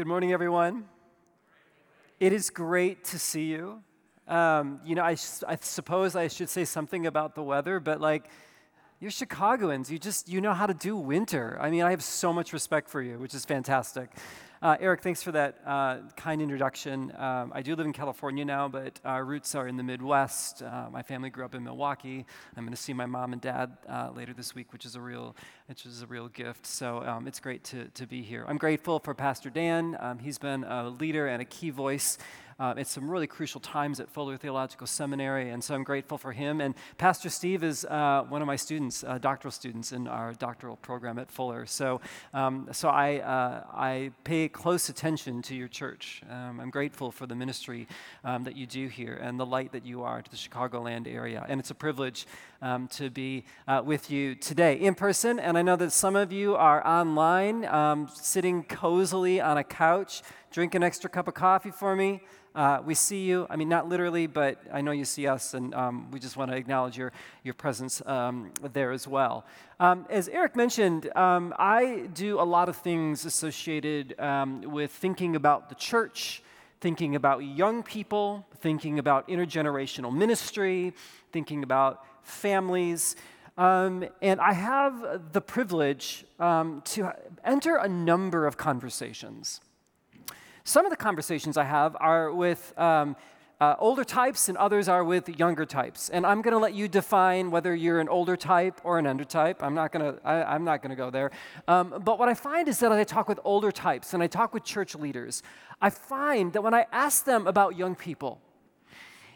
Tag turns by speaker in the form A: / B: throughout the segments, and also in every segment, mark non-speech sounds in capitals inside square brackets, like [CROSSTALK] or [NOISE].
A: Good morning, everyone. It is great to see you. Um, you know, I, I suppose I should say something about the weather, but like, you're Chicagoans. You just you know how to do winter. I mean, I have so much respect for you, which is fantastic. Uh, Eric, thanks for that uh, kind introduction. Um, I do live in California now, but our roots are in the Midwest. Uh, my family grew up in Milwaukee. I'm going to see my mom and dad uh, later this week, which is a real, which is a real gift. So um, it's great to, to be here. I'm grateful for Pastor Dan. Um, he's been a leader and a key voice uh, it's some really crucial times at Fuller Theological Seminary, and so I'm grateful for him. And Pastor Steve is uh, one of my students, uh, doctoral students in our doctoral program at Fuller. So, um, so I, uh, I pay close attention to your church. Um, I'm grateful for the ministry um, that you do here and the light that you are to the Chicagoland area. And it's a privilege um, to be uh, with you today in person. And I know that some of you are online, um, sitting cozily on a couch. Drink an extra cup of coffee for me. Uh, we see you. I mean, not literally, but I know you see us, and um, we just want to acknowledge your, your presence um, there as well. Um, as Eric mentioned, um, I do a lot of things associated um, with thinking about the church, thinking about young people, thinking about intergenerational ministry, thinking about families. Um, and I have the privilege to enter a number of conversations some of the conversations I have are with um, uh, older types, and others are with younger types. And I'm going to let you define whether you're an older type or an under type. I'm not going to. I'm not going to go there. Um, but what I find is that as I talk with older types and I talk with church leaders, I find that when I ask them about young people,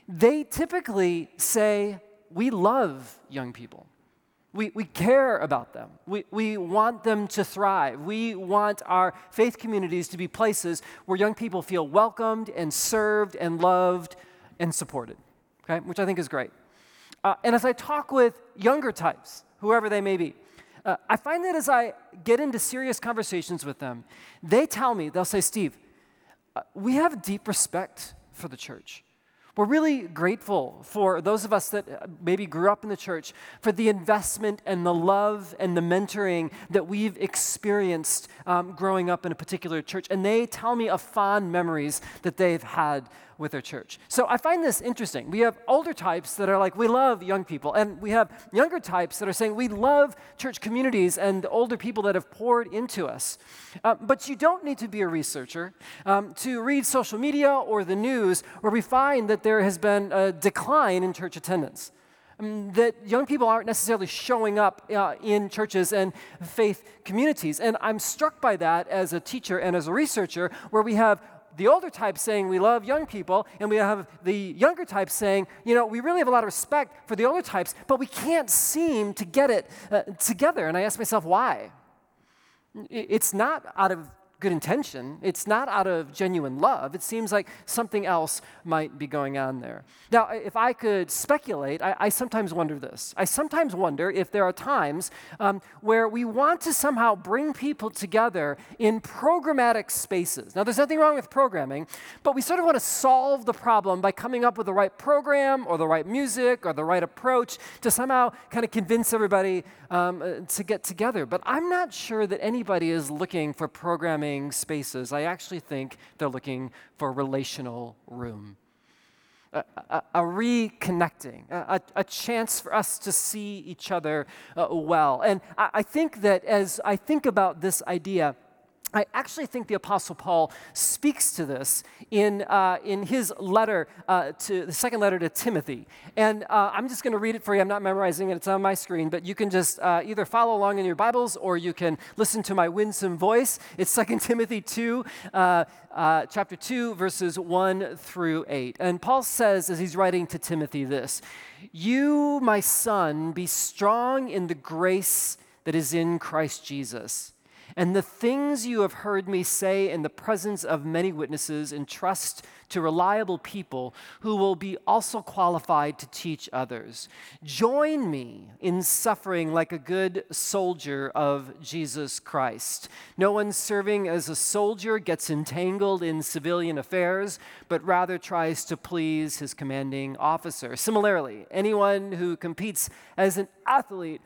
A: they typically say, "We love young people." We, we care about them. We, we want them to thrive. We want our faith communities to be places where young people feel welcomed and served and loved and supported, okay? Which I think is great. Uh, and as I talk with younger types, whoever they may be, uh, I find that as I get into serious conversations with them, they tell me, they'll say, Steve, uh, we have deep respect for the church. We're really grateful for those of us that uh, maybe grew up in the church for the investment and the love and the mentoring that we've experienced um, growing up in a particular church. And they tell me of fond memories that they've had with their church. So I find this interesting. We have older types that are like, we love young people, and we have younger types that are saying, we love church communities and older people that have poured into us. Uh, but you don't need to be a researcher um, to read social media or the news where we find that there has been a decline in church attendance. Um, that young people aren't necessarily showing up uh, in churches and faith communities. And I'm struck by that as a teacher and as a researcher, where we have the older type saying we love young people, and we have the younger type saying, you know, we really have a lot of respect for the older types, but we can't seem to get it uh, together. And I ask myself, why? It's not out of good intention. It's not out of genuine love. It seems like something else might be going on there. Now, if I could speculate, I, I sometimes wonder this. I sometimes wonder if there are times um, where we want to somehow bring people together in programmatic spaces. Now, there's nothing wrong with programming, but we sort of want to solve the problem by coming up with the right program or the right music or the right approach to somehow kind of convince everybody um, uh, to get together. But I'm not sure that anybody is looking for programming spaces. I actually think they're looking for relational room. A, a, a reconnecting, a, a, chance for us to see each other uh, well. And I, I think that as I think about this idea, I actually think the Apostle Paul speaks to this in, uh, in his letter uh, to the second letter to Timothy. And uh, I'm just going to read it for you. I'm not memorizing it, it's on my screen, but you can just uh, either follow along in your Bibles or you can listen to my winsome voice. It's [LAUGHS] 2 Timothy 2, uh, uh, chapter 2, verses 1 through 8. And Paul says, as he's writing to Timothy, this You, my son, be strong in the grace that is in Christ Jesus. And the things you have heard me say in the presence of many witnesses, entrust to reliable people who will be also qualified to teach others. Join me in suffering like a good soldier of Jesus Christ. No one serving as a soldier gets entangled in civilian affairs, but rather tries to please his commanding officer. Similarly, anyone who competes as an athlete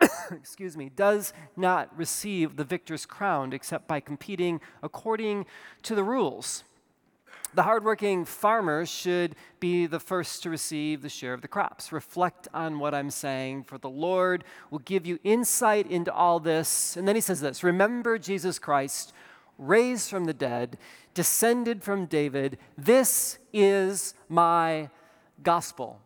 A: [COUGHS] excuse me, does not receive the victor's crown except by competing according to the rules. The hardworking farmer should be the first to receive the share of the crops. Reflect on what I'm saying, for the Lord will give you insight into all this. And then he says this Remember Jesus Christ, raised from the dead, descended from David. This is my gospel.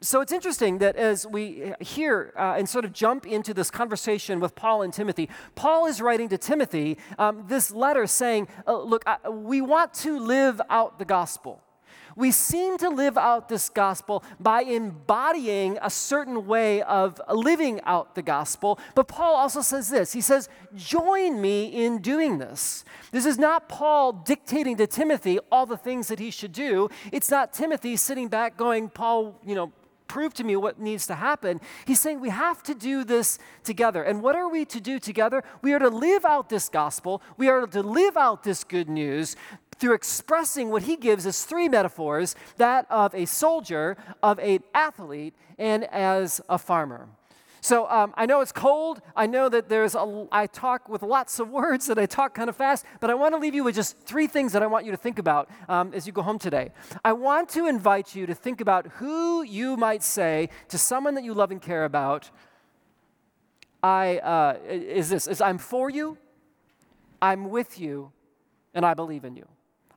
A: So it's interesting that as we hear uh, and sort of jump into this conversation with Paul and Timothy, Paul is writing to Timothy um, this letter saying, uh, Look, I, we want to live out the gospel. We seem to live out this gospel by embodying a certain way of living out the gospel. But Paul also says this He says, Join me in doing this. This is not Paul dictating to Timothy all the things that he should do. It's not Timothy sitting back going, Paul, you know, prove to me what needs to happen. He's saying we have to do this together. And what are we to do together? We are to live out this gospel, we are to live out this good news through expressing what he gives as three metaphors that of a soldier, of an athlete, and as a farmer. So um, I know it's cold. I know that there's a, I talk with lots of [LAUGHS] words that I talk kind of fast, but I want to leave you with just three things that I want you to think about um, as you go home today. I want to invite you to think about who you might say to someone that you love and care about. I uh, is this is I'm for you, I'm with you, and I believe in you.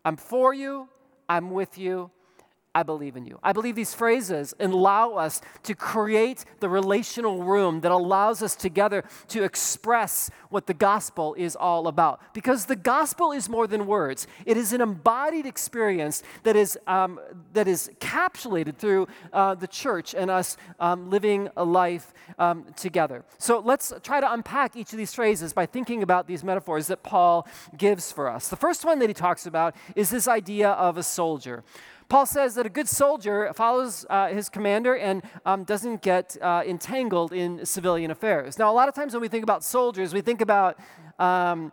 A: I'm for you, I'm with you, I believe in you. I believe these phrases allow us to create the relational room that allows us together to express what the gospel is all about. Because the gospel is more than words, it is an embodied experience that is, um, that is capsulated through uh, the church and us um, living a life um, together. So let's try to unpack each of these phrases by thinking about these metaphors that Paul gives for us. The first one that he talks about is this idea of a soldier. Paul says that a good soldier follows uh, his commander and um, doesn't get uh, entangled in civilian affairs. Now, a lot of times when we think about soldiers, we think about um,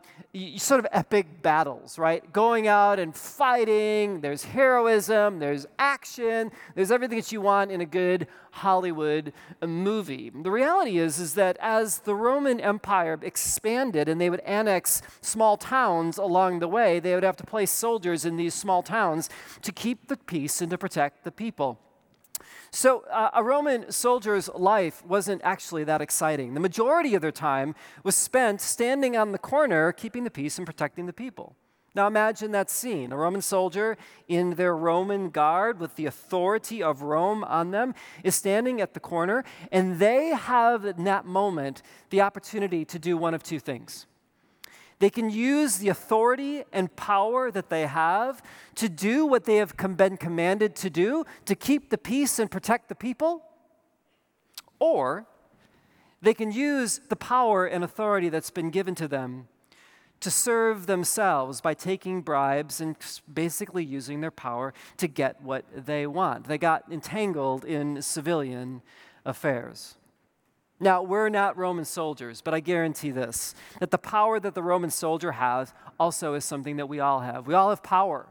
A: sort of epic battles, right? Going out and fighting, there's heroism, there's action, there's everything that you want in a good Hollywood movie. The reality is, is that as the Roman Empire expanded and they would annex small towns along the way, they would have to place soldiers in these small towns to keep the peace and to protect the people. So, uh, a Roman soldier's life wasn't actually that exciting. The majority of their time was spent standing on the corner, keeping the peace and protecting the people. Now, imagine that scene a Roman soldier in their Roman guard with the authority of Rome on them is standing at the corner, and they have in that moment the opportunity to do one of two things. They can use the authority and power that they have to do what they have been commanded to do to keep the peace and protect the people. Or they can use the power and authority that's been given to them to serve themselves by taking bribes and basically using their power to get what they want. They got entangled in civilian affairs. Now, we're not Roman soldiers, but I guarantee this that the power that the Roman soldier has also is something that we all have. We all have power.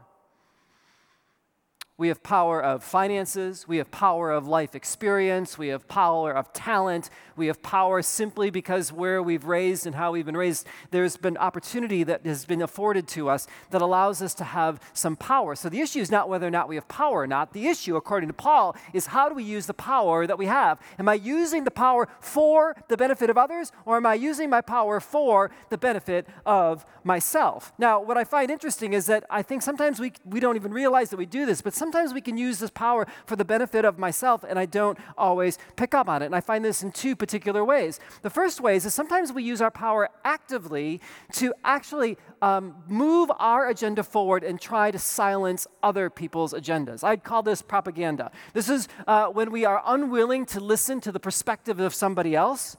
A: We have power of finances. We have power of life experience. We have power of talent. We have power simply because where we've raised and how we've been raised, there's been opportunity that has been afforded to us that allows us to have some power. So the issue is not whether or not we have power or not. The issue, according to Paul, is how do we use the power that we have? Am I using the power for the benefit of others, or am I using my power for the benefit of myself? Now, what I find interesting is that I think sometimes we, we don't even realize that we do this, but sometimes we can use this power for the benefit of myself, and I don't always pick up on it. And I find this in two particular ways. The first way is that sometimes we use our power actively to actually um, move our agenda forward and try to silence other people's agendas. I'd call this propaganda. This is uh, when we are unwilling to listen to the perspective of somebody else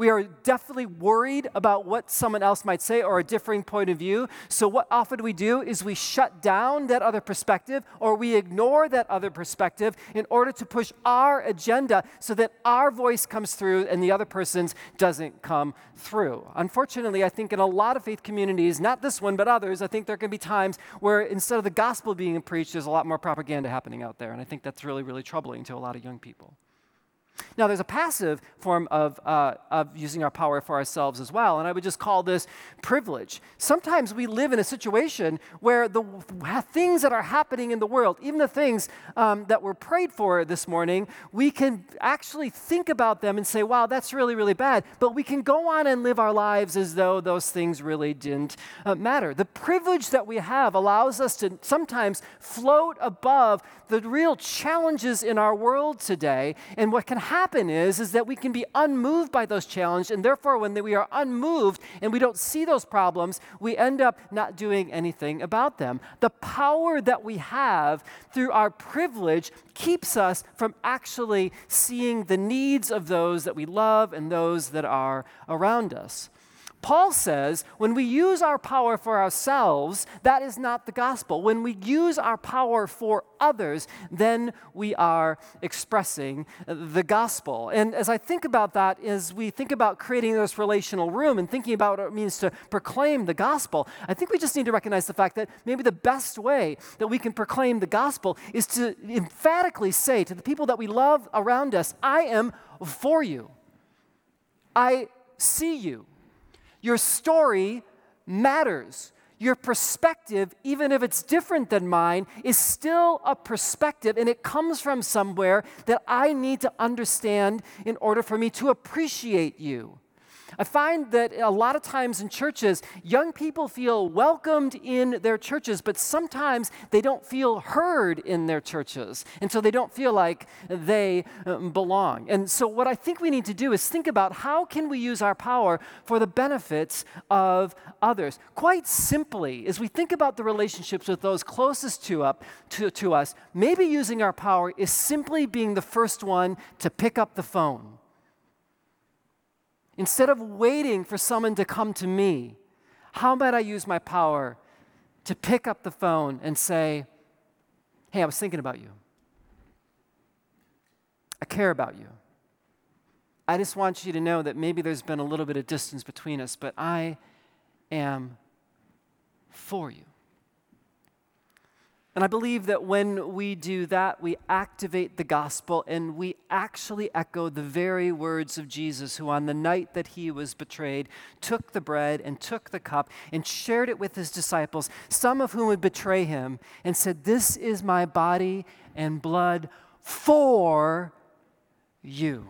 A: we are definitely worried about what someone else might say or a differing point of view. So, what often we do is we shut down that other perspective or we ignore that other perspective in order to push our agenda so that our voice comes through and the other person's doesn't come through. Unfortunately, I think in a lot of faith communities, not this one, but others, I think there can be times where instead of the gospel being preached, there's a lot more propaganda happening out there. And I think that's really, really troubling to a lot of young people. Now, there's a passive form of, uh, of using our power for ourselves as well, and I would just call this privilege. Sometimes we live in a situation where the things that are happening in the world, even the things um, that were prayed for this morning, we can actually think about them and say, wow, that's really, really bad. But we can go on and live our lives as though those things really didn't uh, matter. The privilege that we have allows us to sometimes float above the real challenges in our world today. And what can happen is, is that we can be unmoved by those challenges, and therefore, when we are unmoved and we don't see those problems, we end up not doing anything about them. The power that we have through our privilege keeps us from actually seeing the needs of those that we love and those that are around us. Paul says when we use our power for ourselves, that is not the gospel. When we use our power for others, then we are expressing the gospel. And as I think about that, as we think about creating this relational room and thinking about what it means to proclaim the gospel, I think we just need to recognize the fact that maybe the best way that we can proclaim the gospel is to emphatically say to the people that we love around us, I am for you. I see you. Your story matters. Your perspective, even if it's different than mine, is still a perspective, and it comes from somewhere that I need to understand in order for me to appreciate you. I find that a lot of times in churches, young people feel welcomed in their churches, but sometimes they don't feel heard in their churches. And so they don't feel like they um, belong. And so, what I think we need to do is think about how can we use our power for the benefits of others. Quite simply, as we think about the relationships with those closest to, up, to, to us, maybe using our power is simply being the first one to pick up the phone Instead of waiting for someone to come to me, how might I use my power to pick up the phone and say, Hey, I was thinking about you. I care about you. I just want you to know that maybe there's been a little bit of distance between us, but I am for you. And I believe that when we do that, we activate the gospel and we actually echo the very words of Jesus, who on the night that he was betrayed took the bread and took the cup and shared it with his disciples, some of whom would betray him, and said, This is my body and blood for you.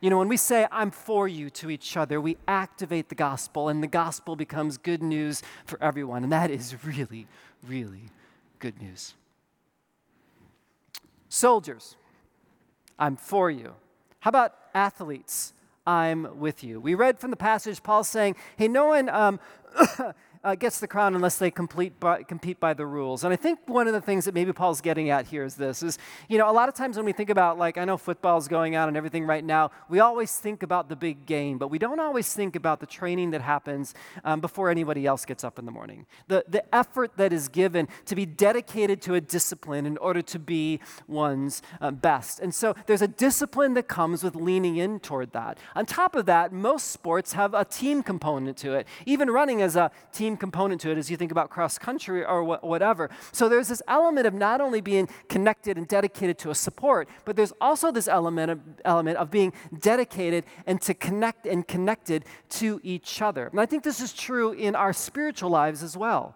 A: You know, when we say, I'm for you to each other, we activate the gospel, and the gospel becomes good news for everyone. And that is really, really good news. Soldiers, I'm for you. How about athletes? I'm with you. We read from the passage, Paul saying, Hey, no one um, [COUGHS] uh, gets the crown unless they complete by, compete by the rules. And I think one of the things that maybe Paul's getting at here is this: is you know a lot of times when we think about like I know football's going on and everything right now, we always think about the big game, but we don't always think about the training that happens um, before anybody else gets up in the morning. The the effort that is given to be dedicated to a discipline in order to be one's uh, best. And so there's a discipline that comes with leaning in toward that. On top of that, most sports have a team component to it. Even running as a team component to it as you think about cross country or wh- whatever. So there's this element of not only being connected and dedicated to a support, but there's also this element of, element of being dedicated and to connect and connected to each other. And I think this is true in our spiritual lives as well.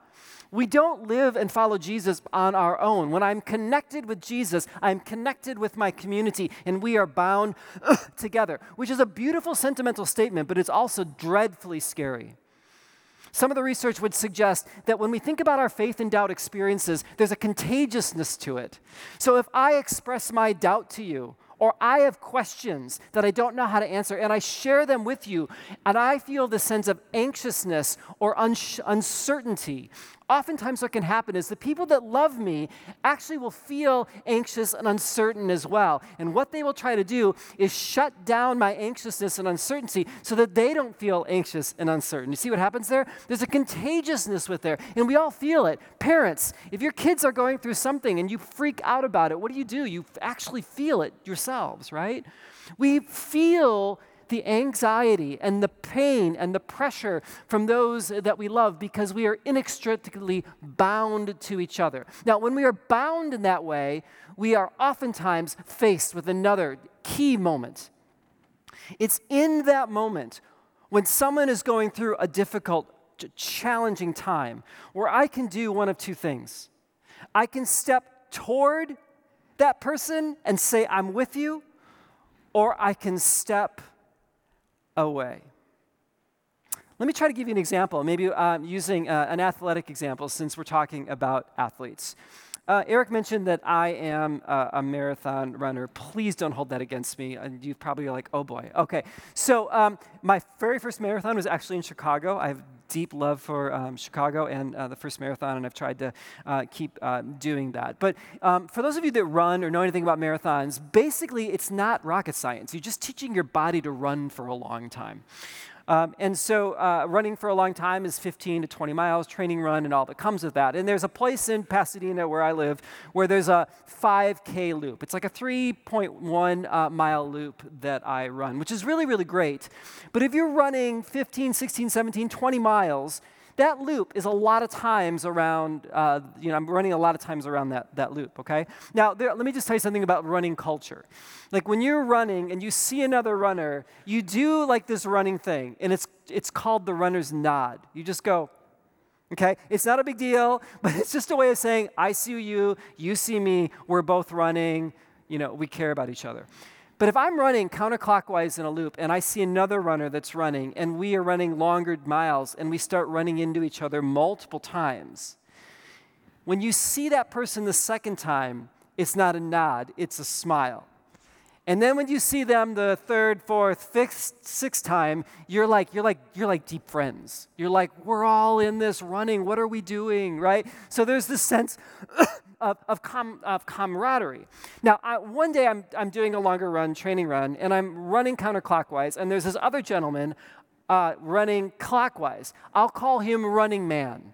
A: We don't live and follow Jesus on our own. When I'm connected with Jesus, I'm connected with my community, and we are bound [CLEARS THROAT] together, which is a beautiful sentimental statement, but it's also dreadfully scary. Some of the research would suggest that when we think about our faith and doubt experiences, there's a contagiousness to it. So if I express my doubt to you, or I have questions that I don't know how to answer, and I share them with you, and I feel the sense of anxiousness or uncertainty oftentimes what can happen is the people that love me actually will feel anxious and uncertain as well. And what they will try to do is shut down my anxiousness and uncertainty so that they don't feel anxious and uncertain. You see what happens there? There's a contagiousness with there, and we all feel it. Parents, if your kids are going through something and you freak out about it, what do you do? You actually feel it yourselves, right? We feel the anxiety and the pain and the pressure from those that we love because we are inextricably bound to each other. Now, when we are bound in that way, we are oftentimes faced with another key moment. It's in that moment when someone is going through a difficult, challenging time where I can do one of two things. I can step toward that person and say, I'm with you, or I can step away. Let me try to give you an example, maybe um, using uh, an athletic example since we're talking about athletes. Uh, Eric mentioned that I am a, a, marathon runner. Please don't hold that against me. And you probably are like, oh boy. Okay. So, um, my very first marathon was actually in Chicago. I have deep love for um, Chicago and uh, the first marathon, and I've tried to uh, keep uh, doing that. But um, for those of you that run or know anything about marathons, basically it's not rocket science. You're just teaching your body to run for a long time. Um, and so uh, running for a long time is 15 to 20 miles, training run, and all that comes with that. And there's a place in Pasadena where I live where there's a 5K loop. It's like a 3.1 uh, mile loop that I run, which is really, really great. But if you're running 15, 16, 17, 20 miles, that loop is a lot of times around, uh, you know, I'm running a lot of times around that, that loop, okay? Now, there, let me just tell you something about running culture. Like when you're running and you see another runner, you do like this running thing, and it's, it's called the runner's nod. You just go, okay? It's not a big deal, [LAUGHS] but it's just a way of saying, I see you, you see me, we're both running, you know, we care about each other. But if I'm running counterclockwise in a loop and I see another runner that's running and we are running longer miles and we start running into each other multiple times, when you see that person the second time, it's not a nod, it's a smile. And then when you see them the third, fourth, fifth, sixth time, you're like, you're like, you're like deep friends. You're like, we're all in this running. What are we doing? Right? So there's this sense of, of, com, of camaraderie. Now, I, one day I'm, I'm doing a longer run, training run, and I'm running counterclockwise, and there's this other gentleman uh, running clockwise. I'll call him Running Man.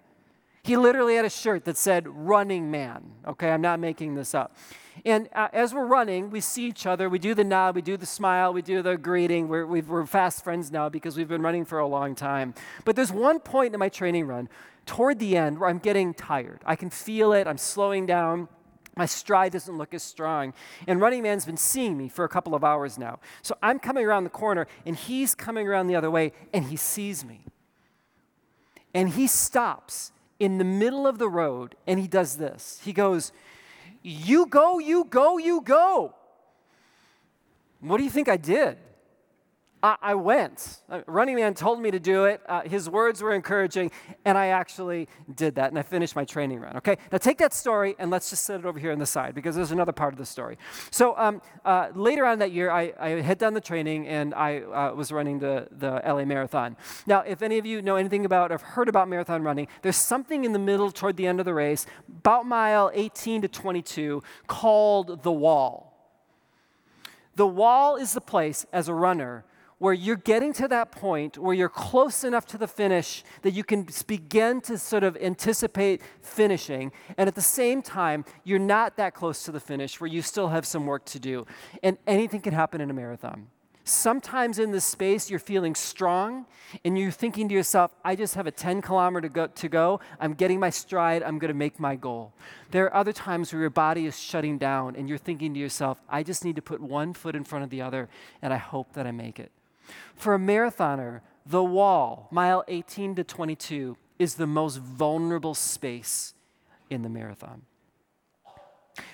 A: He literally had a shirt that said Running Man. Okay, I'm not making this up. And uh, as we're running, we see each other. We do the nod, we do the smile, we do the greeting. We're, we are fast friends now because we've been running for a long time. But there's one point in my training run toward the end where I'm getting tired. I can feel it, I'm slowing down. My stride doesn't look as strong. And Running Man's been seeing me for a couple of hours now. So I'm coming around the corner, and he's coming around the other way, and he sees me. And he stops in the middle of the road, and he does this. He goes, You go, you go, you go. What do you think I did? I, I went. Running Man told me to do it. Uh, his words were encouraging, and I actually did that, and I finished my training run. Okay, now take that story and let's just set it over here on the side because there's another part of the story. So um, uh, later on that year, I, I had done the training and I uh, was running the, the LA Marathon. Now, if any of you know anything about or have heard about marathon running, there's something in the middle toward the end of the race, about mile 18 to 22, called the wall. The wall is the place as a runner where you're getting to that point where you're close enough to the finish that you can begin to sort of anticipate finishing. And at the same time, you're not that close to the finish where you still have some work to do. And anything can happen in a marathon. Sometimes in this space, you're feeling strong and you're thinking to yourself, I just have a 10 kilometer to go, to go. I'm getting my stride. I'm going to make my goal. There are other times where your body is shutting down and you're thinking to yourself, I just need to put one foot in front of the other and I hope that I make it. For a marathoner, the wall, mile 18 to 22, is the most vulnerable space in the marathon.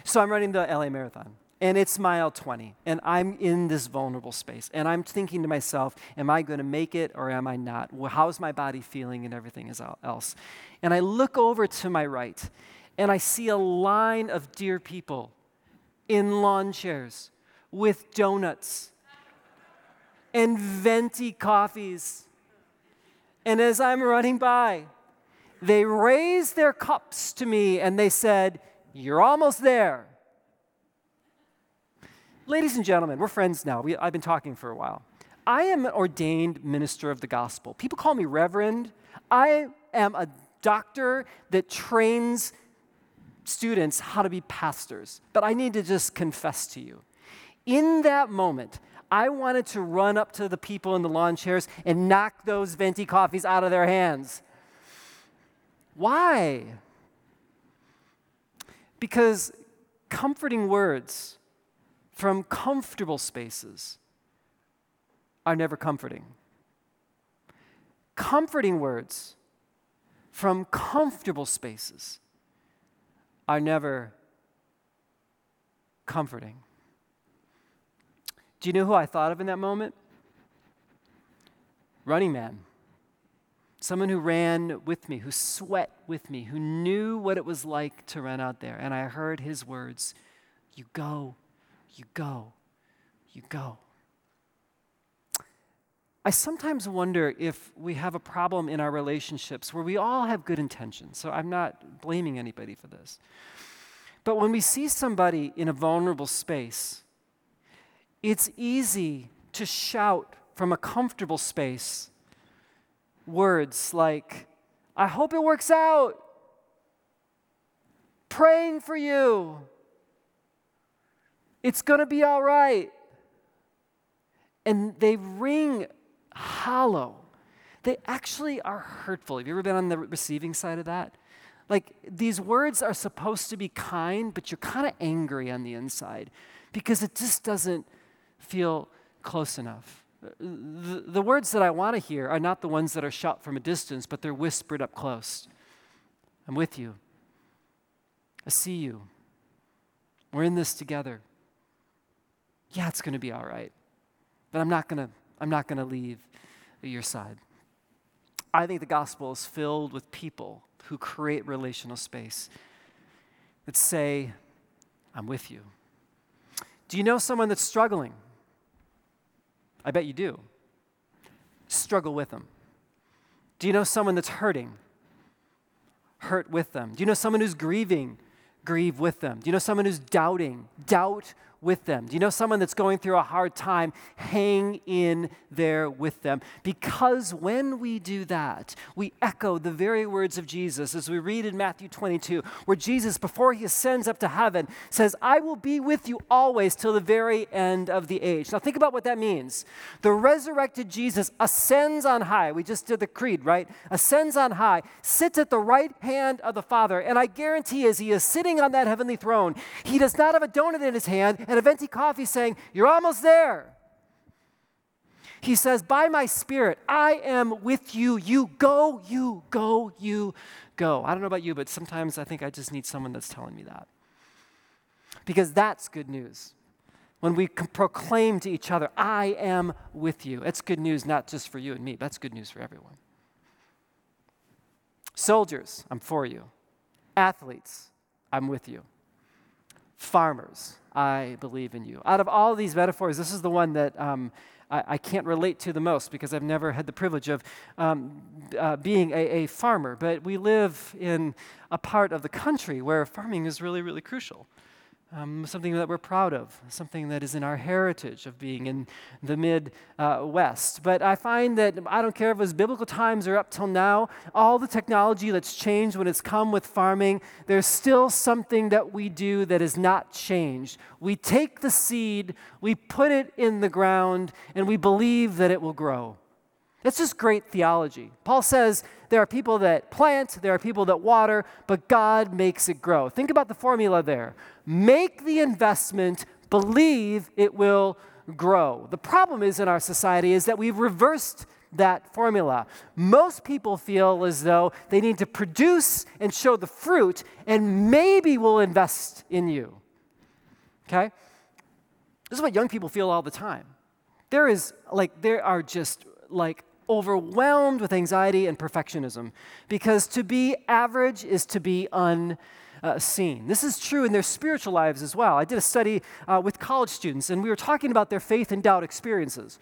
A: So I'm running the LA Marathon, and it's mile 20, and I'm in this vulnerable space. And I'm thinking to myself, am I going to make it or am I not? How's my body feeling and everything else? And I look over to my right, and I see a line of dear people in lawn chairs with donuts and venti coffees. And as I'm running by, they raised their cups to me and they said, You're almost there. Ladies and gentlemen, we're friends now. We, I've been talking for a while. I am an ordained minister of the gospel. People call me reverend. I am a doctor that trains students how to be pastors. But I need to just confess to you. In that moment, I wanted to run up to the people in the lawn chairs and knock those venti coffees out of their hands. Why? Because comforting words from comfortable spaces are never comforting. Comforting words from comfortable spaces are never comforting. Do you know who I thought of in that moment? Running Man. Someone who ran with me, who sweat with me, who knew what it was like to run out there. And I heard his words You go, you go, you go. I sometimes wonder if we have a problem in our relationships where we all have good intentions. So I'm not blaming anybody for this. But when we see somebody in a vulnerable space, it's easy to shout from a comfortable space words like, I hope it works out, praying for you, it's going to be all right. And they ring hollow. They actually are hurtful. Have you ever been on the receiving side of that? Like, these words are supposed to be kind, but you're kind of angry on the inside because it just doesn't feel close enough. The, the words that I want to hear are not the ones that are shot from a distance, but they're whispered up close. I'm with you. I see you. We're in this together. Yeah, it's going to be all right. But I'm not going to I'm not going to leave your side. I think the gospel is filled with people who create relational space that say, I'm with you. Do you know someone that's struggling? I bet you do. Struggle with them. Do you know someone that's hurting? Hurt with them. Do you know someone who's grieving? Grieve with them. Do you know someone who's doubting? Doubt with them. Do you know someone that's going through a hard time? Hang in there with them. Because when we do that, we echo the very words of Jesus as we read in Matthew 22, where Jesus, before he ascends up to heaven, says, I will be with you always till the very end of the age. Now, think about what that means. The resurrected Jesus ascends on high. We just did the creed, right? Ascends on high, sits at the right hand of the Father. And I guarantee, as he is sitting on that heavenly throne, he does not have a donut in his hand and a venti coffee saying, You're almost there. He says, By my spirit, I am with you. You go, you go, you go. I don't know about you, but sometimes I think I just need someone that's telling me that. Because that's good news. When we proclaim to each other, I am with you. It's good news not just for you and me, that's good news for everyone. Soldiers, I'm for you. Athletes, I'm with you. Farmers, I believe in you. Out of all these metaphors, this is the one that um, I, I, can't relate to the most because I've never had the privilege of um, uh, being a, a farmer. But we live in a part of the country where farming is really, really crucial um, something that we're proud of, something that is in our heritage of being in the Midwest. But I find that I don't care if it was biblical times or up till now, all the technology that's changed when it's come with farming, there's still something that we do that is not changed. We take the seed, we put it in the ground, and we believe that it will grow. That's just great theology. Paul says there are people that plant, there are people that water, but God makes it grow. Think about the formula there. Make the investment, believe it will grow. The problem is in our society is that we've reversed that formula. Most people feel as though they need to produce and show the fruit, and maybe we'll invest in you. Okay? This is what young people feel all the time. There is, like, there are just, like, overwhelmed with anxiety and perfectionism because to be average is to be unseen. This is true in their spiritual lives as well. I did a study uh, with college students, and we were talking about their faith and doubt experiences.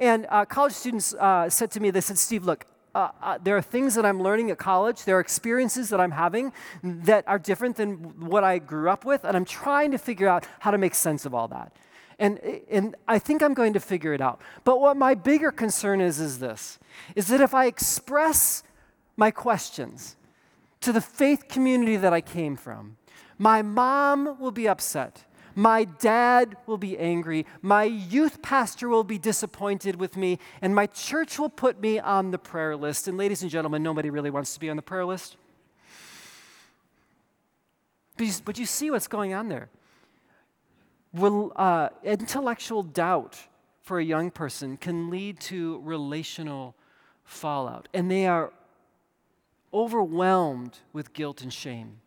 A: And uh, college students uh, said to me, they said, Steve, look, uh, uh, there are things that I'm learning at college. There are experiences that I'm having that are different than what I grew up with, and I'm trying to figure out how to make sense of all that. And, and I think I'm going to figure it out. But what my bigger concern is is this is that if I express my questions to the faith community that I came from, my mom will be upset. My dad will be angry. My youth pastor will be disappointed with me. And my church will put me on the prayer list. And, ladies and gentlemen, nobody really wants to be on the prayer list. But you, but you see what's going on there. Uh, intellectual doubt for a young person can lead to relational fallout. And they are overwhelmed with guilt and shame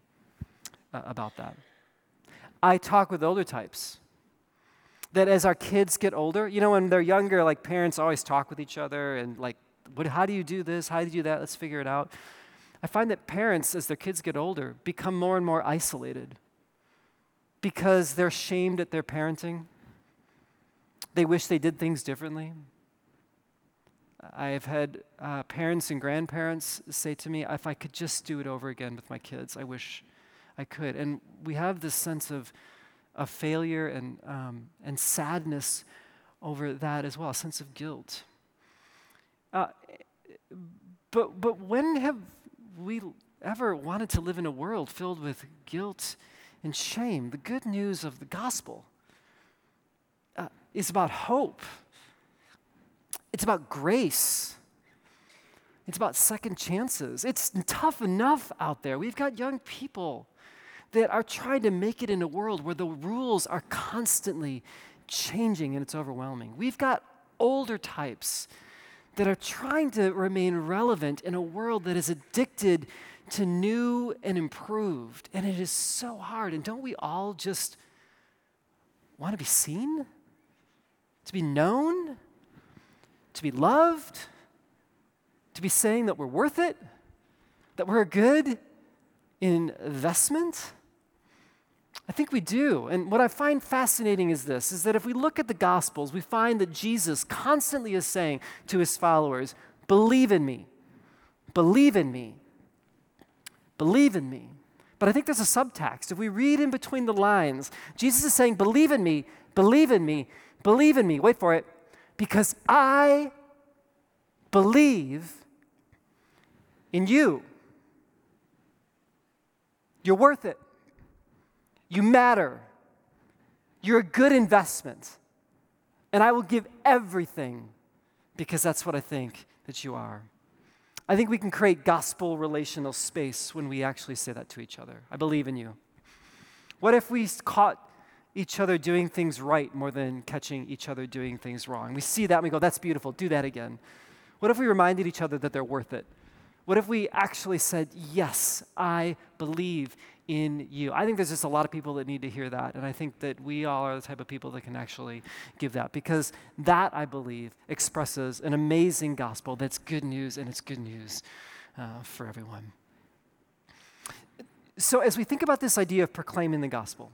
A: uh, about that. I talk with older types that as our kids get older, you know, when they're younger, like parents always talk with each other and like, what, how do you do this? How do you do that? Let's figure it out. I find that parents, as their kids get older, become more and more isolated because they're shamed at their parenting. They wish they did things differently. I have had uh, parents and grandparents say to me, if I could just do it over again with my kids, I wish I could. And we have this sense of, of failure and, um, and sadness over that as well, a sense of guilt. Uh, but, but when have we ever wanted to live in a world filled with guilt and shame? The good news of the gospel uh, is about hope it's about grace. It's about second chances. It's tough enough out there. We've got young people that are trying to make it in a world where the rules are constantly changing and it's overwhelming. We've got older types that are trying to remain relevant in a world that is addicted to new and improved. And it is so hard. And don't we all just want to be seen? To be known? to be loved, to be saying that we're worth it, that we're a good investment? I think we do. And what I find fascinating is this is that if we look at the gospels, we find that Jesus constantly is saying to his followers, "Believe in me. Believe in me. Believe in me." But I think there's a subtext. If we read in between the lines, Jesus is saying, "Believe in me. Believe in me. Believe in me." Wait for it because I believe in you. You're worth it. You matter. You're a good investment. And I will give everything because that's what I think that you are. I think we can create gospel relational space when we actually say that to each other. I believe in you. What if we caught each other doing things right more than catching each other doing things wrong. We see that and we go, that's beautiful, do that again. What if we reminded each other that they're worth it? What if we actually said, Yes, I believe in you? I think there's just a lot of people that need to hear that. And I think that we all are the type of people that can actually give that because that, I believe, expresses an amazing gospel that's good news and it's good news uh, for everyone. So, as we think about this idea of proclaiming the gospel,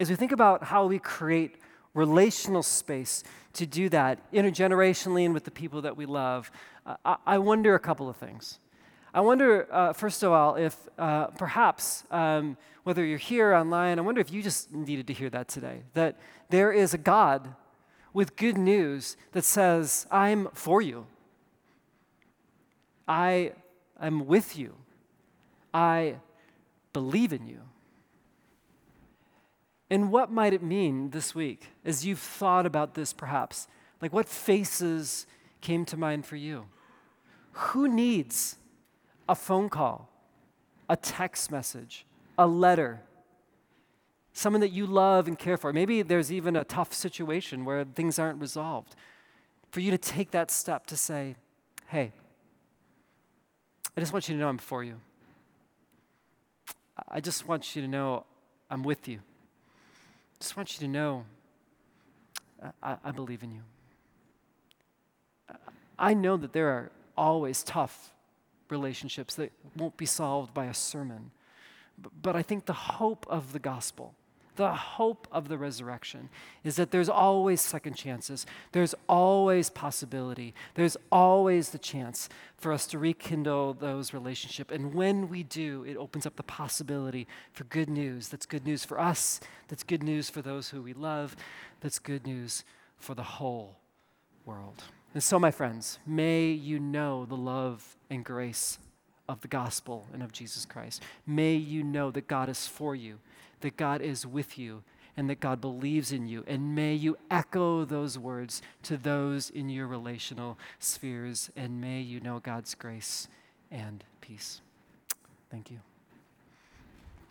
A: as we think about how we create relational space to do that intergenerationally and with the people that we love, uh, I, I wonder a couple of things. I wonder, uh, first of all, if uh, perhaps, um, whether you're here online, I wonder if you just needed to hear that today. That there is a God with good news that says, I'm for you. I am with you. I believe in you. And what might it mean this week as you've thought about this perhaps? Like, what faces came to mind for you? Who needs a phone call, a text message, a letter? Someone that you love and care for. Maybe there's even a tough situation where things aren't resolved. For you to take that step to say, hey, I just want you to know I'm for you. I just want you to know I'm with you I just want you to know I, I believe in you. I know that there are always tough relationships that won't be solved by a sermon, but I think the hope of the gospel the hope of the resurrection is that there's always second chances. There's always possibility. There's always the chance for us to rekindle those relationships. And when we do, it opens up the possibility for good news. That's good news for us. That's good news for those who we love. That's good news for the whole world. And so, my friends, may you know the love and grace of the gospel and of Jesus Christ. May you know that God is for you, that God is with you, and that God believes in you. And may you echo those words to those in your relational spheres, and may you know God's grace and peace. Thank you.